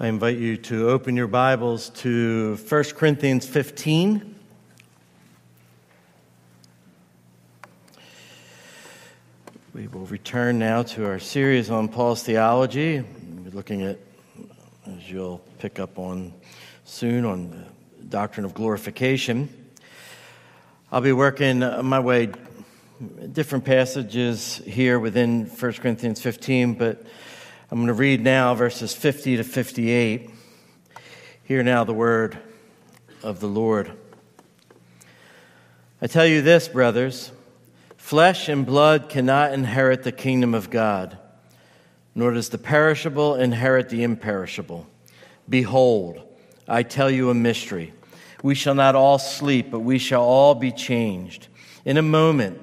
I invite you to open your Bibles to 1 Corinthians 15. We will return now to our series on Paul's theology. We're looking at, as you'll pick up on soon, on the doctrine of glorification. I'll be working my way different passages here within 1 Corinthians 15, but I'm going to read now verses 50 to 58. Hear now the word of the Lord. I tell you this, brothers flesh and blood cannot inherit the kingdom of God, nor does the perishable inherit the imperishable. Behold, I tell you a mystery. We shall not all sleep, but we shall all be changed. In a moment,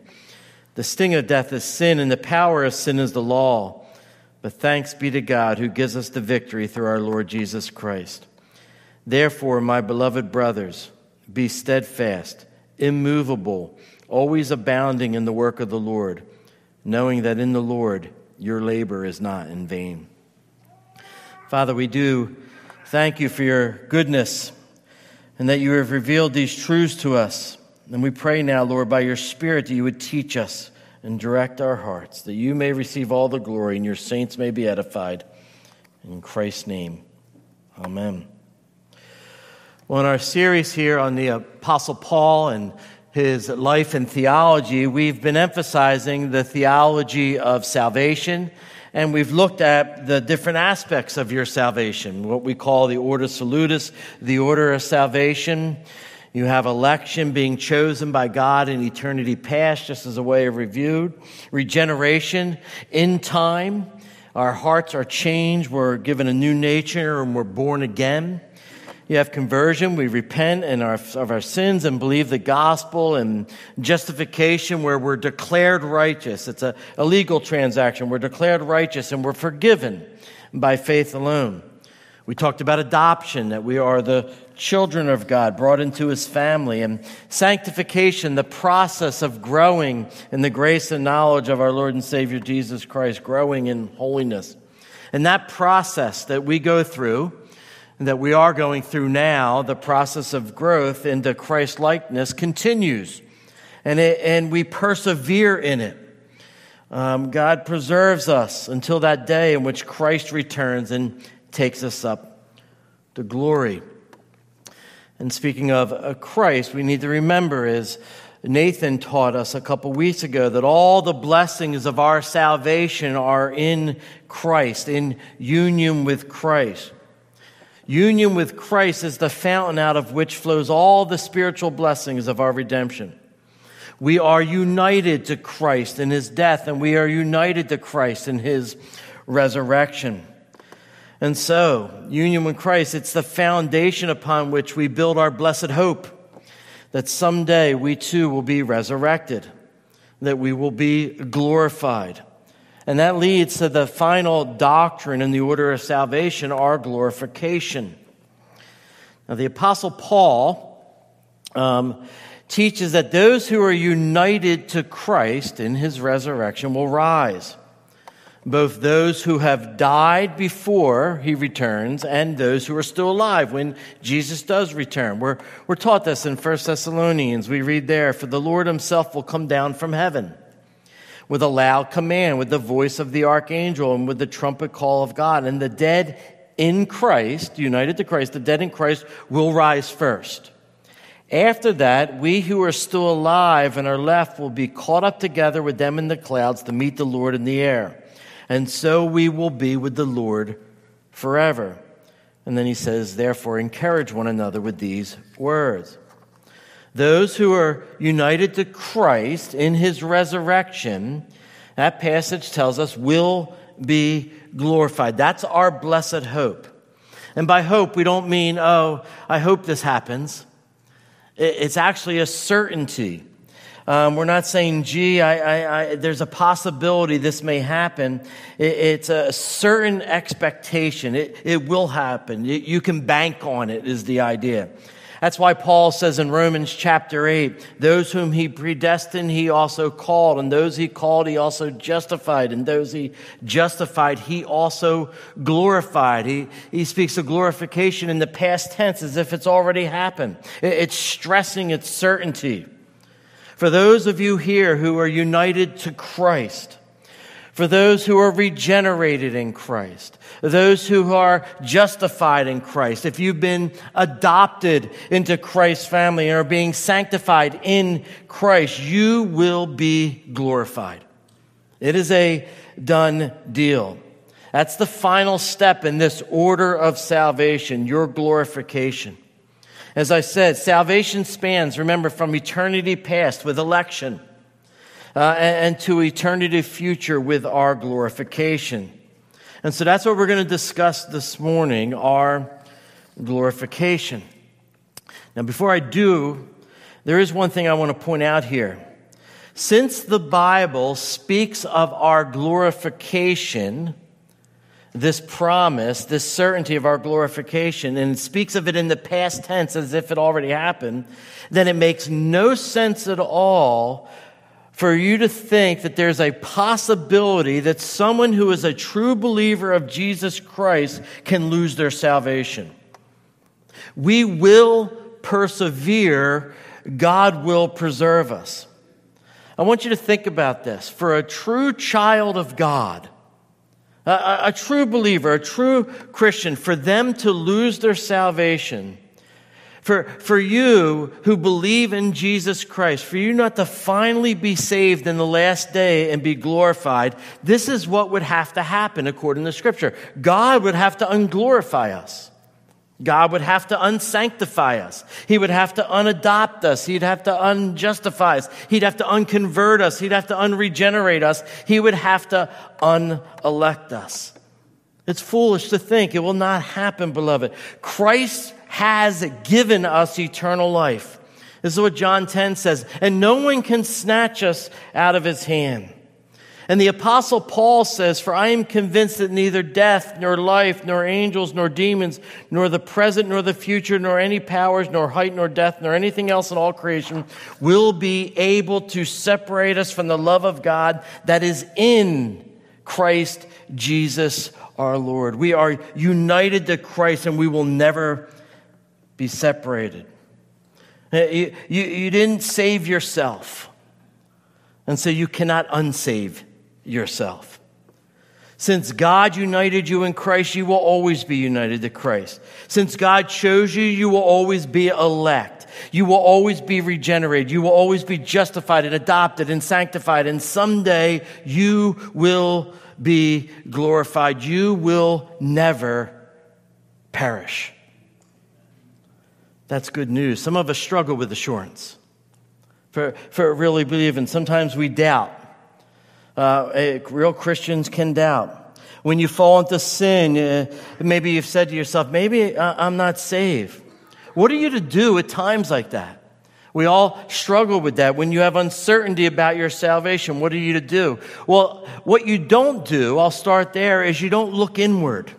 The sting of death is sin, and the power of sin is the law. But thanks be to God who gives us the victory through our Lord Jesus Christ. Therefore, my beloved brothers, be steadfast, immovable, always abounding in the work of the Lord, knowing that in the Lord your labor is not in vain. Father, we do thank you for your goodness and that you have revealed these truths to us. And we pray now, Lord, by your Spirit, that you would teach us and direct our hearts, that you may receive all the glory and your saints may be edified. In Christ's name, amen. Well, in our series here on the Apostle Paul and his life and theology, we've been emphasizing the theology of salvation, and we've looked at the different aspects of your salvation, what we call the ordo salutis, the order of salvation. You have election being chosen by God in eternity past, just as a way of review. Regeneration in time. Our hearts are changed. We're given a new nature and we're born again. You have conversion. We repent in our, of our sins and believe the gospel and justification where we're declared righteous. It's a, a legal transaction. We're declared righteous and we're forgiven by faith alone. We talked about adoption, that we are the children of God brought into his family, and sanctification, the process of growing in the grace and knowledge of our Lord and Savior Jesus Christ, growing in holiness. And that process that we go through, that we are going through now, the process of growth into Christ likeness continues. And, it, and we persevere in it. Um, God preserves us until that day in which Christ returns and takes us up to glory. And speaking of uh, Christ, we need to remember is Nathan taught us a couple weeks ago that all the blessings of our salvation are in Christ, in union with Christ. Union with Christ is the fountain out of which flows all the spiritual blessings of our redemption. We are united to Christ in his death, and we are united to Christ in his resurrection. And so, union with Christ, it's the foundation upon which we build our blessed hope that someday we too will be resurrected, that we will be glorified. And that leads to the final doctrine in the order of salvation, our glorification. Now, the Apostle Paul um, teaches that those who are united to Christ in his resurrection will rise both those who have died before he returns and those who are still alive when Jesus does return. We're, we're taught this in 1 Thessalonians. We read there, For the Lord himself will come down from heaven with a loud command, with the voice of the archangel, and with the trumpet call of God. And the dead in Christ, united to Christ, the dead in Christ will rise first. After that, we who are still alive and are left will be caught up together with them in the clouds to meet the Lord in the air and so we will be with the Lord forever. And then he says, therefore, encourage one another with these words. Those who are united to Christ in his resurrection, that passage tells us, will be glorified. That's our blessed hope. And by hope, we don't mean, oh, I hope this happens. It's actually a certainty. Um, we're not saying, gee, I, I, I, there's a possibility this may happen. It, it's a certain expectation. It, it will happen. It, you can bank on it, is the idea. That's why Paul says in Romans chapter 8, those whom he predestined, he also called, and those he called, he also justified, and those he justified, he also glorified. He, he speaks of glorification in the past tense as if it's already happened. It's stressing its certainty. For those of you here who are united to Christ, for those who are regenerated in Christ, those who are justified in Christ, if you've been adopted into Christ's family and are being sanctified in Christ, you will be glorified. It is a done deal. That's the final step in this order of salvation, your glorification. As I said, salvation spans, remember, from eternity past with election uh, and, and to eternity future with our glorification. And so that's what we're going to discuss this morning our glorification. Now, before I do, there is one thing I want to point out here. Since the Bible speaks of our glorification, this promise, this certainty of our glorification, and speaks of it in the past tense as if it already happened, then it makes no sense at all for you to think that there's a possibility that someone who is a true believer of Jesus Christ can lose their salvation. We will persevere, God will preserve us. I want you to think about this. For a true child of God, a, a, true believer, a true Christian, for them to lose their salvation, for, for you who believe in Jesus Christ, for you not to finally be saved in the last day and be glorified, this is what would have to happen according to Scripture. God would have to unglorify us. God would have to unsanctify us. He would have to unadopt us. He'd have to unjustify us. He'd have to unconvert us. He'd have to unregenerate us. He would have to unelect us. It's foolish to think it will not happen, beloved. Christ has given us eternal life. This is what John 10 says. And no one can snatch us out of his hand. And the apostle Paul says, For I am convinced that neither death, nor life, nor angels, nor demons, nor the present, nor the future, nor any powers, nor height, nor depth, nor anything else in all creation will be able to separate us from the love of God that is in Christ Jesus our Lord. We are united to Christ and we will never be separated. Uh, you, you, you didn't save yourself, and so you cannot unsave yourself. Since God united you in Christ, you will always be united to Christ. Since God chose you, you will always be elect. You will always be regenerated. You will always be justified and adopted and sanctified. And someday you will be glorified. You will never perish. That's good news. Some of us struggle with assurance for, for really believing. Sometimes we doubt. Uh, real Christians can doubt. When you fall into sin, uh, maybe you've said to yourself, maybe I'm not saved. What are you to do at times like that? We all struggle with that. When you have uncertainty about your salvation, what are you to do? Well, what you don't do, I'll start there, is you don't look inward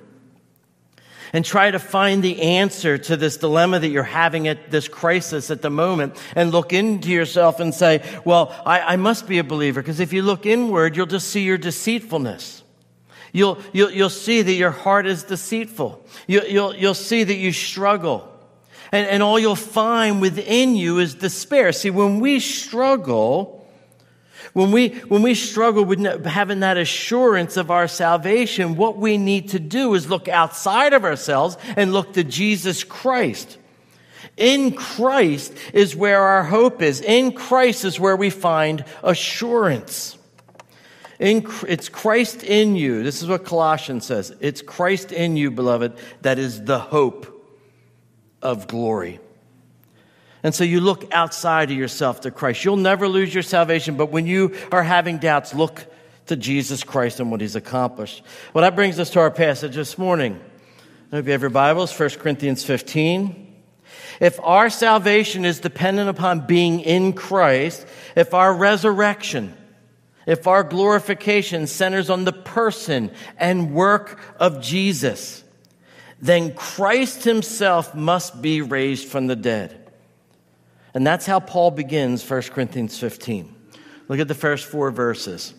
and try to find the answer to this dilemma that you're having at this crisis at the moment and look into yourself and say, well, I, I must be a believer. Because if you look inward, you'll just see your deceitfulness. You'll, you'll, you'll see that your heart is deceitful. You, you'll, you'll see that you struggle. And, and all you'll find within you is despair. See, when we struggle, when we, when we struggle with having that assurance of our salvation, what we need to do is look outside of ourselves and look to Jesus Christ. In Christ is where our hope is. In Christ is where we find assurance. In, it's Christ in you. This is what Colossians says. It's Christ in you, beloved, that is the hope of glory. And so you look outside of yourself to Christ. You'll never lose your salvation, but when you are having doubts, look to Jesus Christ and what he's accomplished. Well, that brings us to our passage this morning. I hope you have your Bibles, 1 Corinthians 15. If our salvation is dependent upon being in Christ, if our resurrection, if our glorification centers on the person and work of Jesus, then Christ himself must be raised from the dead. And that's how Paul begins 1 Corinthians 15. Look at the first four verses.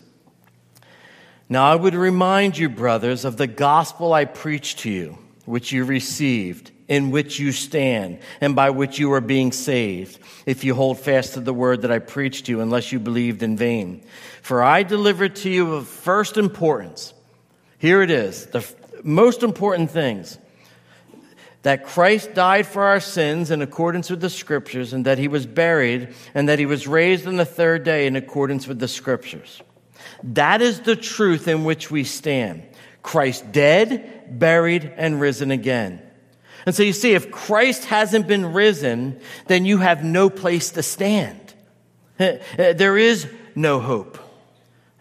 Now I would remind you, brothers, of the gospel I preached to you which you received, in which you stand, and by which you are being saved, if you hold fast to the word that I preached to you, unless you believed in vain. For I delivered to you of first importance. Here it is, the most important things. That Christ died for our sins in accordance with the scriptures, and that he was buried, and that he was raised on the third day in accordance with the scriptures. That is the truth in which we stand. Christ dead, buried, and risen again. And so you see, if Christ hasn't been risen, then you have no place to stand. There is no hope.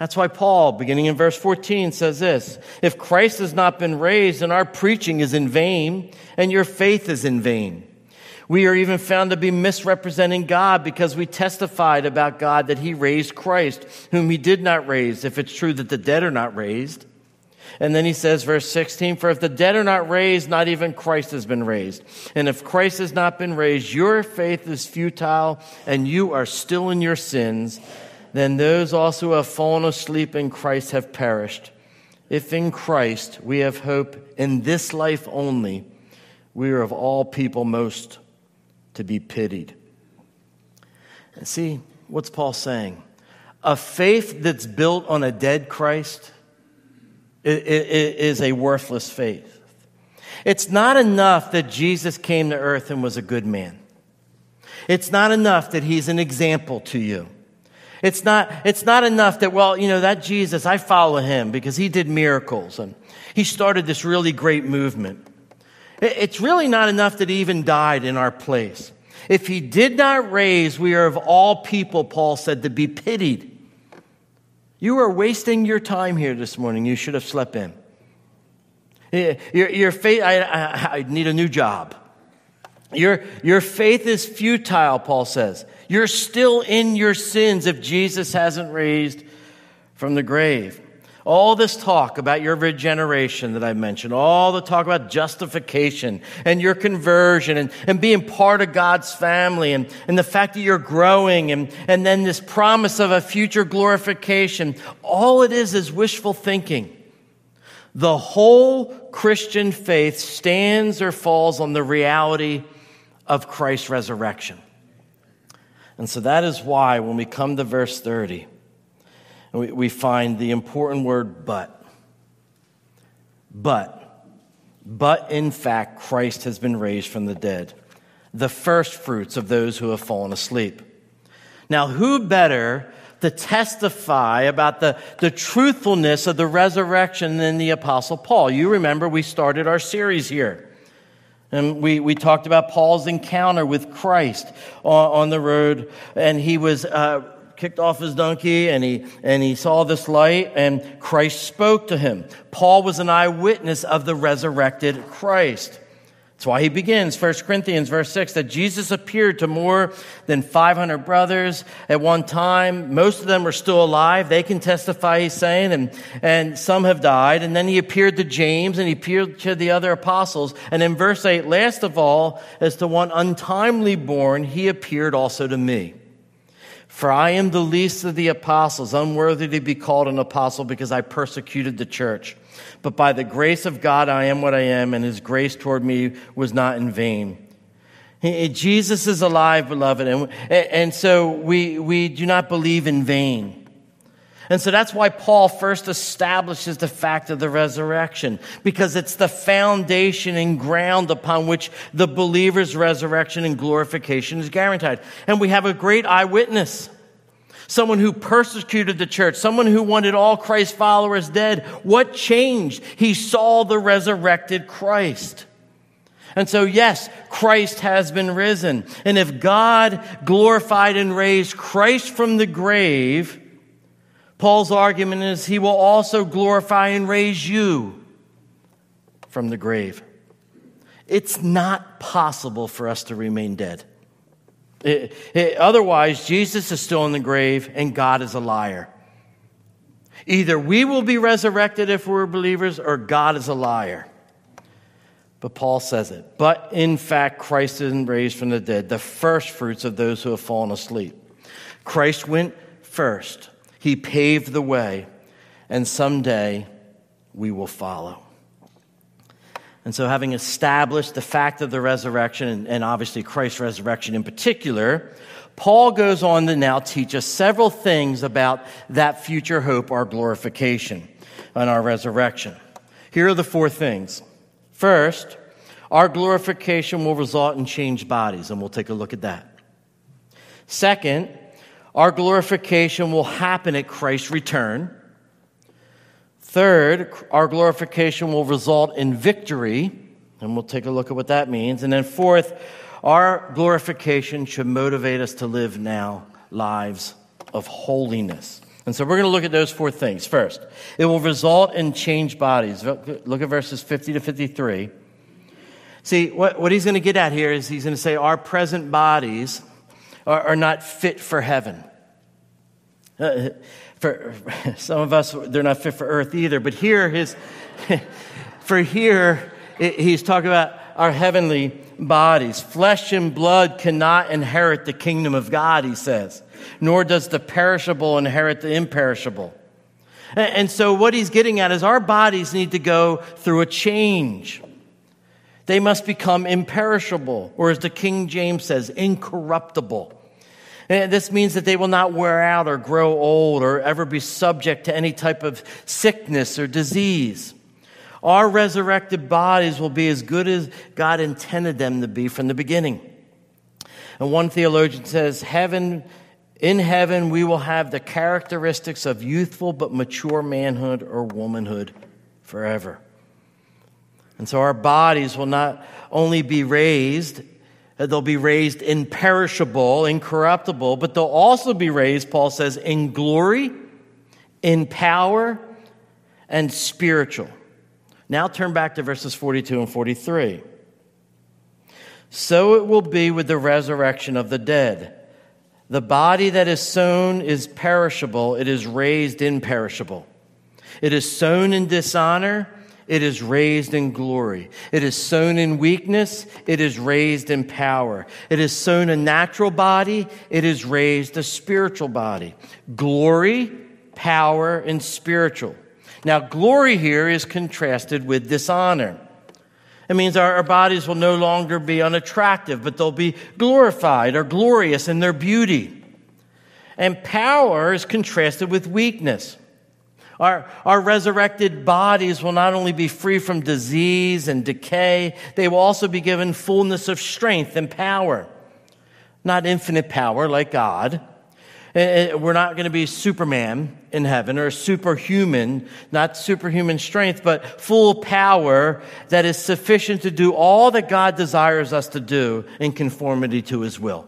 That's why Paul, beginning in verse 14, says this If Christ has not been raised, then our preaching is in vain, and your faith is in vain. We are even found to be misrepresenting God because we testified about God that he raised Christ, whom he did not raise, if it's true that the dead are not raised. And then he says, verse 16, For if the dead are not raised, not even Christ has been raised. And if Christ has not been raised, your faith is futile, and you are still in your sins. Then those also who have fallen asleep in Christ have perished. If in Christ we have hope in this life only, we are of all people most to be pitied. And see, what's Paul saying? A faith that's built on a dead Christ is a worthless faith. It's not enough that Jesus came to earth and was a good man. It's not enough that he's an example to you. It's not, it's not enough that, well, you know, that Jesus, I follow him because he did miracles and he started this really great movement. It's really not enough that he even died in our place. If he did not raise, we are of all people, Paul said, to be pitied. You are wasting your time here this morning. You should have slept in. Your, your faith, I, I, I need a new job. Your, your faith is futile, Paul says. You're still in your sins if Jesus hasn't raised from the grave. All this talk about your regeneration that I mentioned, all the talk about justification and your conversion and, and being part of God's family and, and the fact that you're growing and, and then this promise of a future glorification, all it is is wishful thinking. The whole Christian faith stands or falls on the reality of Christ's resurrection. And so that is why when we come to verse 30, we, find the important word but. But. But in fact, Christ has been raised from the dead, the first fruits of those who have fallen asleep. Now, who better to testify about the, the truthfulness of the resurrection than the Apostle Paul? You remember we started our series here. And we, we talked about Paul's encounter with Christ on, on the road, and he was uh, kicked off his donkey and he, and he saw this light and Christ spoke to him. Paul was an eyewitness of the resurrected Christ. That's why he begins 1 Corinthians verse 6 that Jesus appeared to more than 500 brothers at one time. Most of them are still alive. They can testify, he's saying, and, and some have died. And then he appeared to James and he appeared to the other apostles. And in verse 8, last of all, as to one untimely born, he appeared also to me. For I am the least of the apostles, unworthy to be called an apostle because I persecuted the church. But by the grace of God, I am what I am, and his grace toward me was not in vain. Jesus is alive, beloved, and, and so we, we do not believe in vain. And so that's why Paul first establishes the fact of the resurrection, because it's the foundation and ground upon which the believer's resurrection and glorification is guaranteed. And we have a great eyewitness. Someone who persecuted the church, someone who wanted all Christ followers dead. What changed? He saw the resurrected Christ. And so, yes, Christ has been risen. And if God glorified and raised Christ from the grave, Paul's argument is he will also glorify and raise you from the grave. It's not possible for us to remain dead. It, it, otherwise, Jesus is still in the grave and God is a liar. Either we will be resurrected if we're believers or God is a liar. But Paul says it. But in fact, Christ is raised from the dead, the first fruits of those who have fallen asleep. Christ went first, He paved the way, and someday we will follow. And so, having established the fact of the resurrection, and, and, obviously Christ's resurrection in particular, Paul goes on to now teach us several things about that future hope, our glorification, and our resurrection. Here are the four things. First, our glorification will result in changed bodies, and we'll take a look at that. Second, our glorification will happen at Christ's return. Third, our glorification will result in victory, and we'll take a look at what that means. And then fourth, our glorification should motivate us to live now lives of holiness. And so we're going to look at those four things. First, it will result in changed bodies. Look at verses 50 to 53. See, what, what he's going to get at here is he's going to say our present bodies are, are not fit for heaven. Uh, for some of us, they're not fit for earth either. But here, his, for here, he's talking about our heavenly bodies. Flesh and blood cannot inherit the kingdom of God, he says, nor does the perishable inherit the imperishable. And so, what he's getting at is our bodies need to go through a change. They must become imperishable, or as the King James says, incorruptible. And this means that they will not wear out or grow old or ever be subject to any type of sickness or disease. Our resurrected bodies will be as good as God intended them to be from the beginning. And one theologian says, Heaven, in heaven, we will have the characteristics of youthful but mature manhood or womanhood forever. And so our bodies will not only be raised They'll be raised imperishable, incorruptible, but they'll also be raised, Paul says, in glory, in power, and spiritual. Now turn back to verses 42 and 43. So it will be with the resurrection of the dead. The body that is sown is perishable, it is raised imperishable. It is sown in dishonor it is raised in glory. It is sown in weakness, it is raised in power. It is sown a natural body, it is raised a spiritual body. Glory, power, and spiritual. Now, glory here is contrasted with dishonor. It means our, our bodies will no longer be unattractive, but they'll be glorified or glorious in their beauty. And power is contrasted with weakness. Our, our resurrected bodies will not only be free from disease and decay, they will also be given fullness of strength and power. Not infinite power like God. Eh, eh, we're not going to be Superman in heaven or superhuman, not superhuman strength, but full power that is sufficient to do all that God desires us to do in conformity to his will.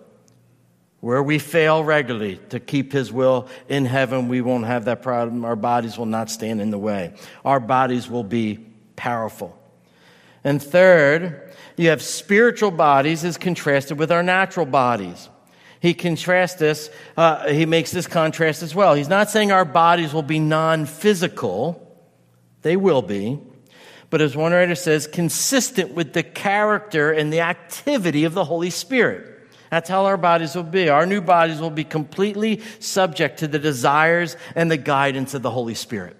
Where we fail regularly to keep His will in heaven, we won't have that problem. Our bodies will not stand in the way. Our bodies will be powerful. And third, you have spiritual bodies as contrasted with our natural bodies. He contrasts this, uh, he makes this contrast as well. He's not saying our bodies will be non physical, they will be, but as one writer says, consistent with the character and the activity of the Holy Spirit. That's how our bodies will be. Our new bodies will be completely subject to the desires and the guidance of the Holy Spirit.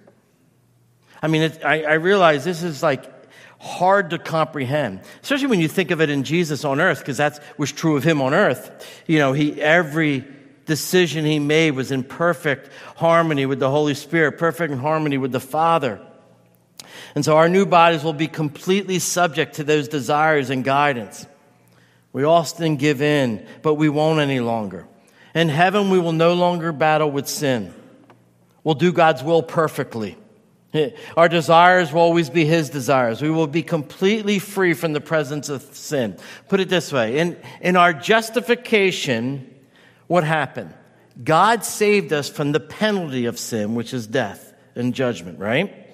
I mean, I, I realize this is like hard to comprehend, especially when you think of it in Jesus on earth, because that was true of him on earth. You know, he, every decision he made was in perfect harmony with the Holy Spirit, perfect harmony with the Father. And so our new bodies will be completely subject to those desires and guidance. We often give in, but we won't any longer. In heaven, we will no longer battle with sin. We'll do God's will perfectly. Our desires will always be His desires. We will be completely free from the presence of sin. Put it this way in, in our justification, what happened? God saved us from the penalty of sin, which is death and judgment, right?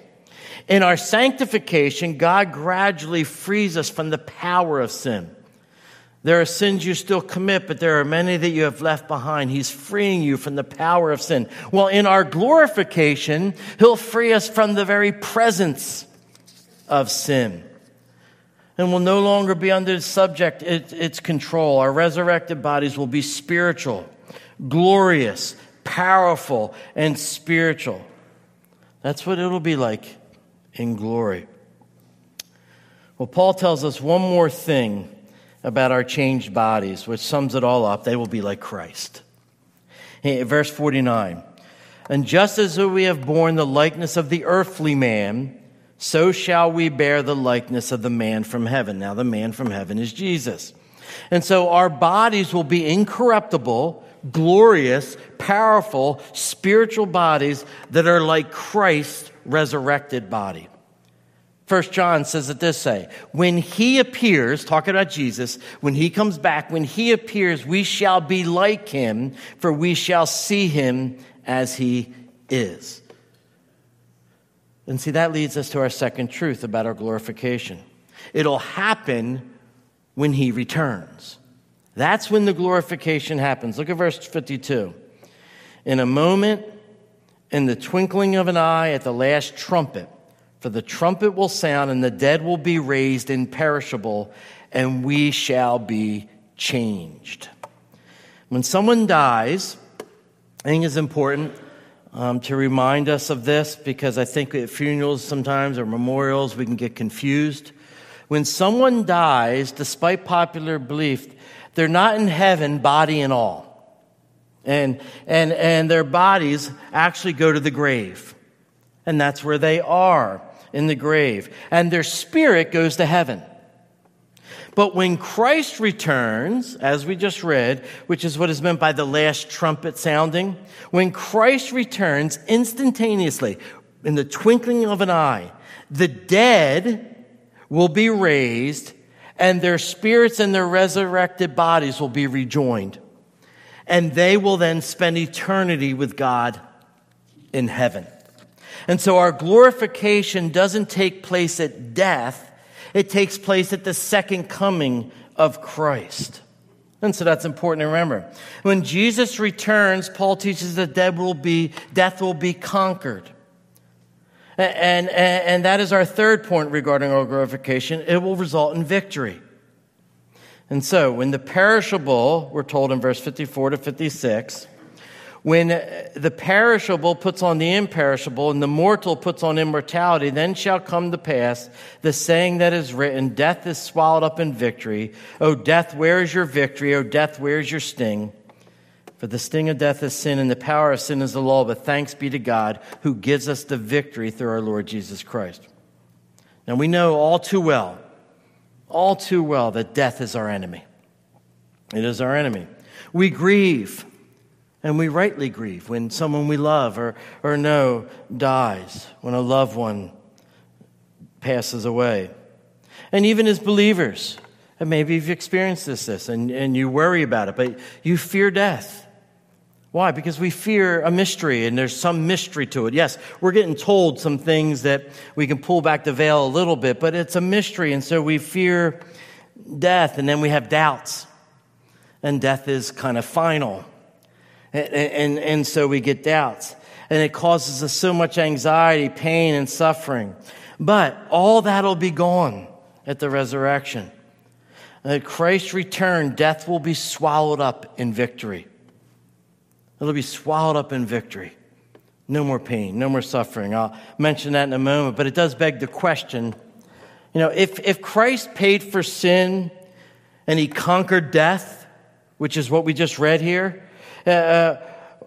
In our sanctification, God gradually frees us from the power of sin. There are sins you still commit, but there are many that you have left behind. He's freeing you from the power of sin. Well, in our glorification, He'll free us from the very presence of sin. And will no longer be under subject its control. Our resurrected bodies will be spiritual, glorious, powerful, and spiritual. That's what it'll be like in glory. Well, Paul tells us one more thing about our changed bodies, which sums it all up. They will be like Christ. Verse 49 And just as we have borne the likeness of the earthly man, so shall we bear the likeness of the man from heaven. Now, the man from heaven is Jesus. And so our bodies will be incorruptible, glorious, powerful, spiritual bodies that are like Christ's resurrected body. First John says it this way When he appears, talking about Jesus, when he comes back, when he appears, we shall be like him, for we shall see him as he is. And see, that leads us to our second truth about our glorification. It'll happen when he returns. That's when the glorification happens. Look at verse 52. In a moment, in the twinkling of an eye, at the last trumpet, for the trumpet will sound, and the dead will be raised imperishable, and we shall be changed. When someone dies, I think it's important um, to remind us of this because I think at funerals sometimes or memorials we can get confused. When someone dies, despite popular belief, they're not in heaven, body and all. And, and, and their bodies actually go to the grave. And that's where they are in the grave, and their spirit goes to heaven. But when Christ returns, as we just read, which is what is meant by the last trumpet sounding, when Christ returns instantaneously, in the twinkling of an eye, the dead will be raised and their spirits and their resurrected bodies will be rejoined. And they will then spend eternity with God in heaven. And so our glorification doesn't take place at death, it takes place at the second coming of Christ. And so that's important to remember. When Jesus returns, Paul teaches that death will be, death will be conquered. And, and, and that is our third point regarding our glorification. It will result in victory. And so, when the perishable, we're told in verse 54 to 56, when uh, the perishable puts on the imperishable and the mortal puts on immortality, then shall come to pass the saying that is written, Death is swallowed up in victory. O death, where is your victory? O death, where is your sting? For the sting of death is sin, and the power of sin is the law. But thanks be to God who gives us the victory through our Lord Jesus Christ. Now we know all too well, all too well, that death is our enemy. It is our enemy. We grieve and we rightly grieve when someone we love or, or know dies, when a loved one passes away. And even as believers, and maybe you've experienced this, this and, and you worry about it, but you fear death. Why? Because we fear a mystery and there's some mystery to it. Yes, we're getting told some things that we can pull back the veil a little bit, but it's a mystery. And so we fear death and then we have doubts. And death is kind of final. And, and, and so we get doubts. And it causes us so much anxiety, pain, and suffering. But all that'll be gone at the resurrection. At Christ's return, death will be swallowed up in victory. It'll be swallowed up in victory. No more pain, no more suffering. I'll mention that in a moment, but it does beg the question you know, if, if Christ paid for sin and he conquered death, which is what we just read here, uh, uh,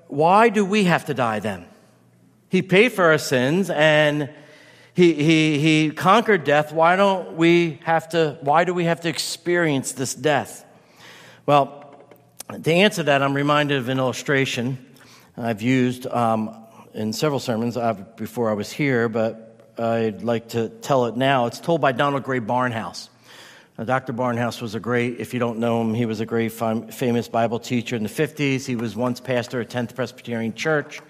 why do we have to die then? He paid for our sins and he, he, he conquered death. Why don't we have to, why do we have to experience this death? Well, to answer that, I'm reminded of an illustration I've used um, in several sermons uh, before I was here, but I'd like to tell it now. It's told by Donald Grey Barnhouse. Now, Dr. Barnhouse was a great, if you don't know him, he was a great famous Bible teacher in the 50s. He was once pastor at 10th Presbyterian Church.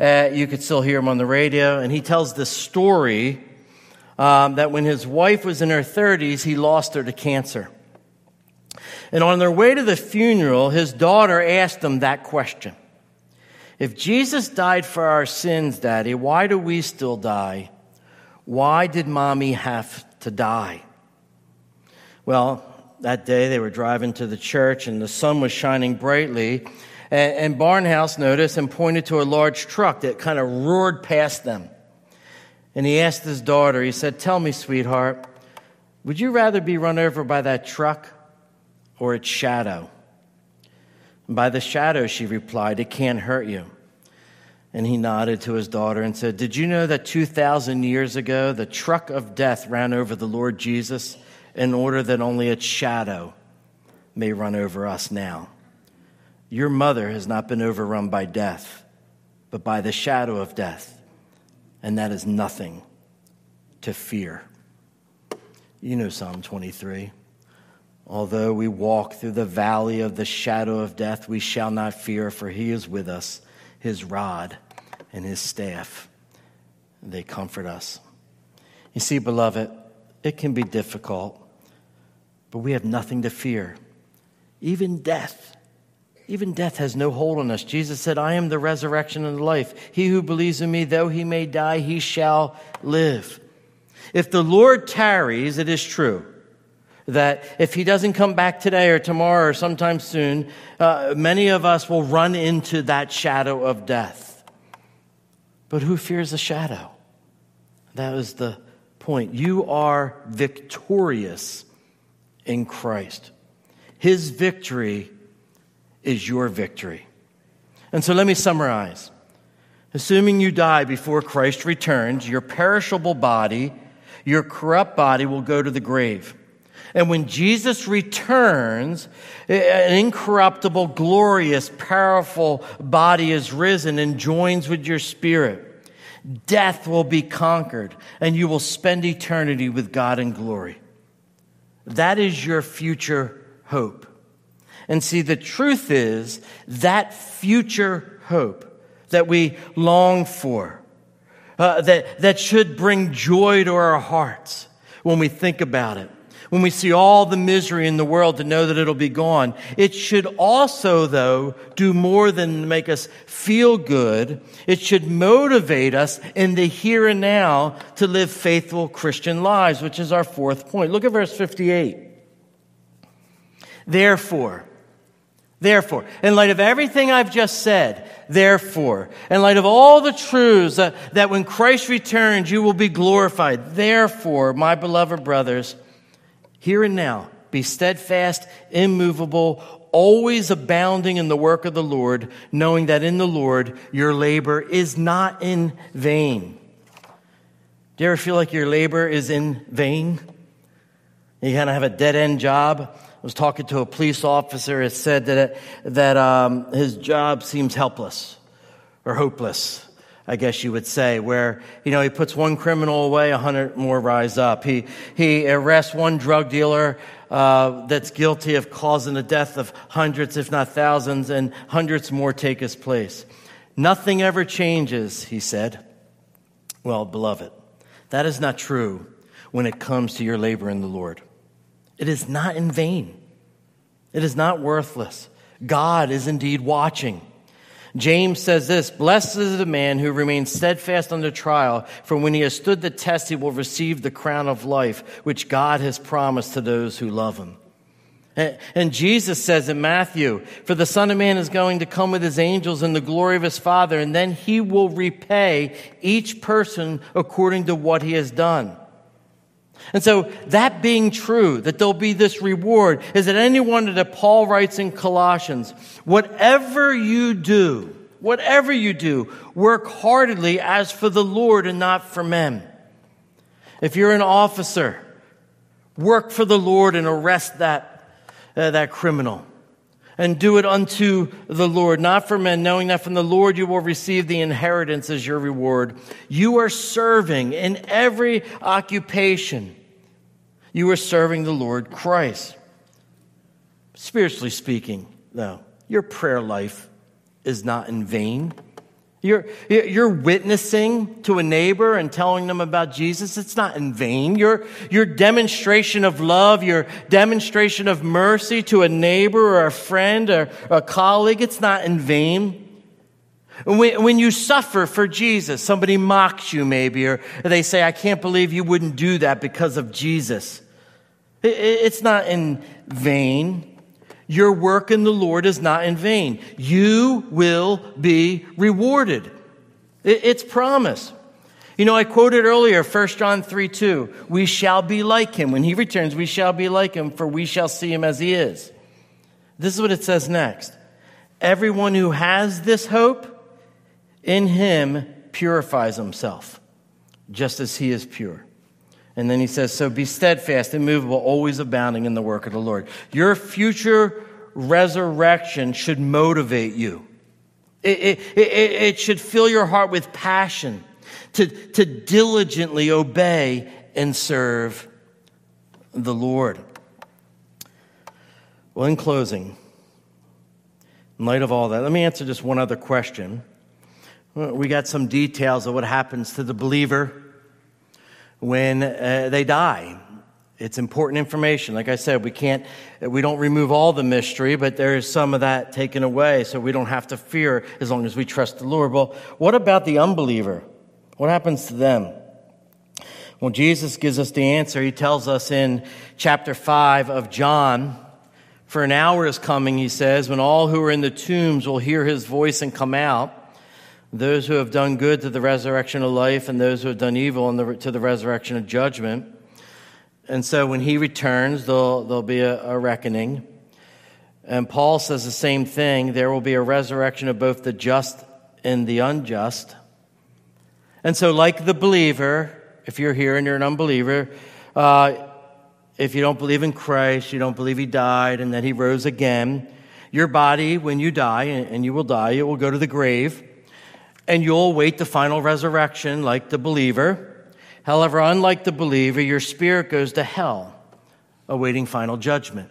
Uh, you could still hear him on the radio, and he tells this story um, that when his wife was in her 30s, he lost her to cancer. And on their way to the funeral, his daughter asked him that question If Jesus died for our sins, Daddy, why do we still die? Why did mommy have to die? Well, that day they were driving to the church and the sun was shining brightly. And, and Barnhouse noticed and pointed to a large truck that kind of roared past them. And he asked his daughter, he said, Tell me, sweetheart, would you rather be run over by that truck or its shadow? And By the shadow, she replied, it can't hurt you. And he nodded to his daughter and said, Did you know that 2,000 years ago, the truck of death ran over the Lord Jesus in order that only its shadow may run over us now? Your mother has not been overrun by death, but by the shadow of death, and that is nothing to fear. You know Psalm 23. Although we walk through the valley of the shadow of death, we shall not fear, for he is with us. His rod and his staff, they comfort us. You see, beloved, it can be difficult, but we have nothing to fear. Even death. Even death has no hold on us. Jesus said, I am the resurrection and the life. He who believes in me, though he may die, he shall live. If the Lord tarries, it is true that if he doesn't come back today or tomorrow or sometime soon, uh, many of us will run into that shadow of death. But who fears the shadow? That was the point. You are victorious in Christ. His victory is your victory. And so let me summarize. Assuming you die before Christ returns, your perishable body, your corrupt body will go to the grave. And when Jesus returns, an incorruptible, glorious, powerful body is risen and joins with your spirit. Death will be conquered, and you will spend eternity with God in glory. That is your future hope. And see, the truth is that future hope that we long for, uh, that, that should bring joy to our hearts when we think about it when we see all the misery in the world to know that it'll be gone. It should also, though, do more than make us feel good. It should motivate us in the here and now to live faithful Christian lives, which is our fourth point. Look at verse 58. Therefore, Therefore, in light of everything I've just said, therefore, in light of all the truths that, that when Christ returns, you will be glorified. Therefore, my beloved brothers, here and now, be steadfast, immovable, always abounding in the work of the Lord, knowing that in the Lord your labor is not in vain. Do you ever feel like your labor is in vain? You kind of have a dead end job. I was talking to a police officer who said that, that um, his job seems helpless or hopeless. I guess you would say, where, you know, he puts one criminal away, a hundred more rise up. He, he arrests one drug dealer, uh, that's guilty of causing the death of hundreds, if not thousands, and hundreds more take his place. Nothing ever changes, he said. Well, beloved, that is not true when it comes to your labor in the Lord. It is not in vain. It is not worthless. God is indeed watching. James says this Blessed is the man who remains steadfast under trial, for when he has stood the test, he will receive the crown of life, which God has promised to those who love him. And Jesus says in Matthew, For the Son of Man is going to come with his angels in the glory of his Father, and then he will repay each person according to what he has done. And so, that being true, that there'll be this reward, is that anyone that Paul writes in Colossians, whatever you do, whatever you do, work heartily as for the Lord and not for men. If you're an officer, work for the Lord and arrest that, uh, that criminal. And do it unto the Lord, not for men, knowing that from the Lord you will receive the inheritance as your reward. You are serving in every occupation you are serving the Lord Christ. Spiritually speaking, though, your prayer life is not in vain. You're, you're witnessing to a neighbor and telling them about Jesus. It's not in vain. Your, your demonstration of love, your demonstration of mercy to a neighbor or a friend or a colleague, it's not in vain. When, when you suffer for Jesus, somebody mocks you maybe, or they say, I can't believe you wouldn't do that because of Jesus. It, it's not in vain. Your work in the Lord is not in vain. You will be rewarded. It's promise. You know, I quoted earlier 1 John 3 2. We shall be like him. When he returns, we shall be like him, for we shall see him as he is. This is what it says next. Everyone who has this hope in him purifies himself, just as he is pure. And then he says, So be steadfast, immovable, always abounding in the work of the Lord. Your future resurrection should motivate you. It, it, it, it, should fill your heart with passion to, to diligently obey and serve the Lord. Well, in closing, in light of all that, let me answer just one other question. We got some details of what happens to the believer when uh, they die. It's important information. Like I said, we can't, we don't remove all the mystery, but there is some of that taken away, so we don't have to fear as long as we trust the Lord. Well, what about the unbeliever? What happens to them? Well, Jesus gives us the answer. He tells us in chapter 5 of John, For an hour is coming, he says, when all who are in the tombs will hear his voice and come out those who have done good to the resurrection of life, and those who have done evil the, to the resurrection of judgment. And so when he returns, there'll, there'll be a, a reckoning. And Paul says the same thing there will be a resurrection of both the just and the unjust. And so, like the believer, if you're here and you're an unbeliever, uh, if you don't believe in Christ, you don't believe he died and that he rose again, your body, when you die, and you will die, it will go to the grave and you'll await the final resurrection like the believer. However, unlike the believer, your spirit goes to hell, awaiting final judgment.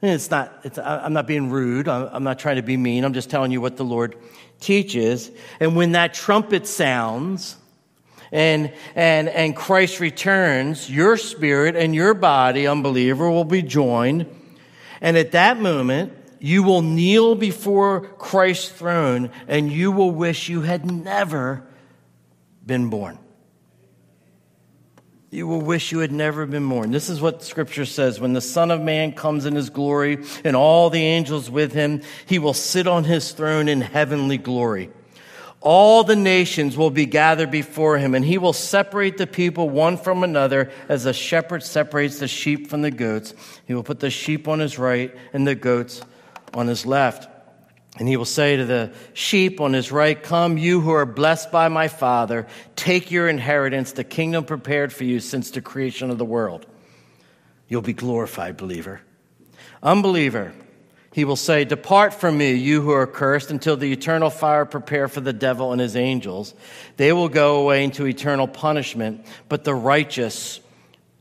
And it's not, it's, I'm not being rude. I'm not trying to be mean. I'm just telling you what the Lord teaches. And when that trumpet sounds and, and, and Christ returns, your spirit and your body, unbeliever, will be joined. And at that moment, you will kneel before Christ's throne and you will wish you had never been born. You will wish you had never been born. This is what scripture says. When the Son of Man comes in his glory and all the angels with him, he will sit on his throne in heavenly glory. All the nations will be gathered before him, and he will separate the people one from another as a shepherd separates the sheep from the goats. He will put the sheep on his right and the goats on his left. And he will say to the sheep on his right, Come, you who are blessed by my Father, take your inheritance, the kingdom prepared for you since the creation of the world. You'll be glorified, believer. Unbeliever, he will say, Depart from me, you who are cursed, until the eternal fire prepare for the devil and his angels. They will go away into eternal punishment, but the righteous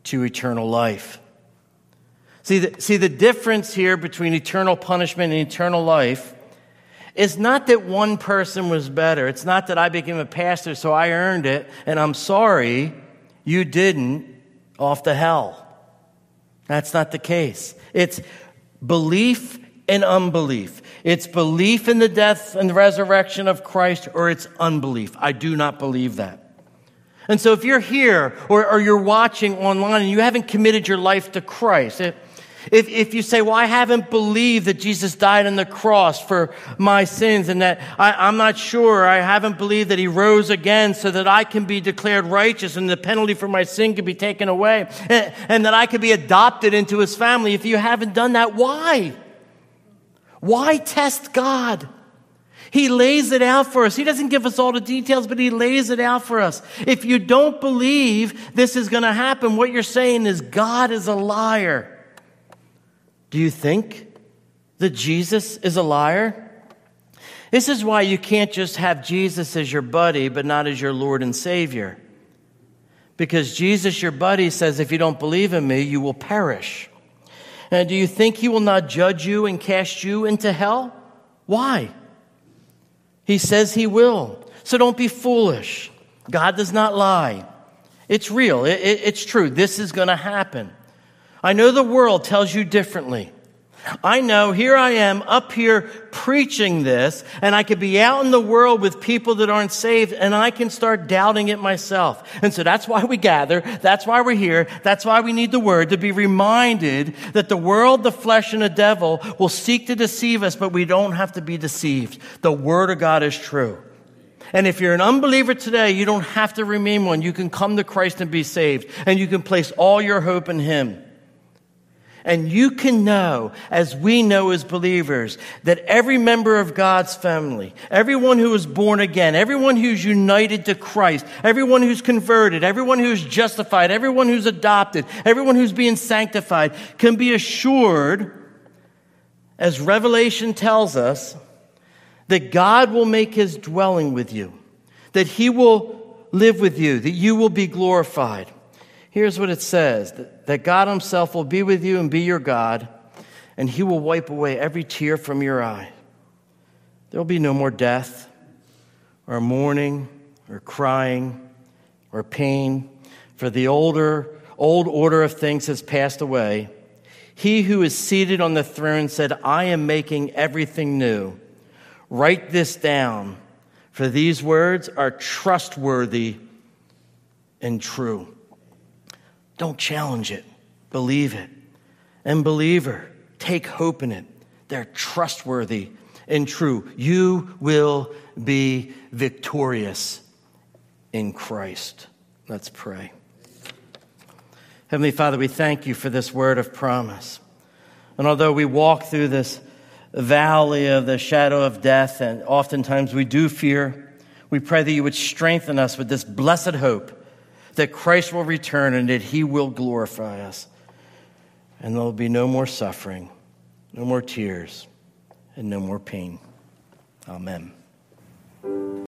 to eternal life. See the, see, the difference here between eternal punishment and eternal life is not that one person was better. It's not that I became a pastor, so I earned it, and I'm sorry you didn't off to hell. That's not the case. It's belief and unbelief. It's belief in the death and resurrection of Christ, or it's unbelief. I do not believe that. And so if you're here or, or you're watching online and you haven't committed your life to Christ, it, if, if you say, well, I haven't believed that Jesus died on the cross for my sins and that I, am not sure, I haven't believed that he rose again so that I can be declared righteous and the penalty for my sin can be taken away and, and that I can be adopted into his family. If you haven't done that, why? Why test God? He lays it out for us. He doesn't give us all the details, but He lays it out for us. If you don't believe this is going to happen, what you're saying is God is a liar. Do you think that Jesus is a liar? This is why you can't just have Jesus as your buddy, but not as your Lord and Savior. Because Jesus, your buddy, says, if you don't believe in me, you will perish. And do you think he will not judge you and cast you into hell? Why? He says He will. So don't be foolish. God does not lie. It's real, it, it, it's true. This is going to happen. I know the world tells you differently. I know here I am up here preaching this, and I could be out in the world with people that aren't saved, and I can start doubting it myself. And so that's why we gather. That's why we're here. That's why we need the word to be reminded that the world, the flesh, and the devil will seek to deceive us, but we don't have to be deceived. The word of God is true. And if you're an unbeliever today, you don't have to remain one. You can come to Christ and be saved, and you can place all your hope in Him. And you can know, as we know as believers, that every member of God's family, everyone who is born again, everyone who's united to Christ, everyone who's converted, everyone who's justified, everyone who's adopted, everyone who's being sanctified can be assured, as Revelation tells us, that God will make his dwelling with you, that he will live with you, that you will be glorified. Here's what it says that God Himself will be with you and be your God, and He will wipe away every tear from your eye. There will be no more death, or mourning, or crying, or pain, for the older, old order of things has passed away. He who is seated on the throne said, I am making everything new. Write this down, for these words are trustworthy and true. Don't challenge it, believe it. And, believer, take hope in it. They're trustworthy and true. You will be victorious in Christ. Let's pray. Heavenly Father, we thank you for this word of promise. And although we walk through this valley of the shadow of death, and oftentimes we do fear, we pray that you would strengthen us with this blessed hope that Christ will return and that he will glorify us. And there will be no more suffering, no more tears, and no more pain. Amen.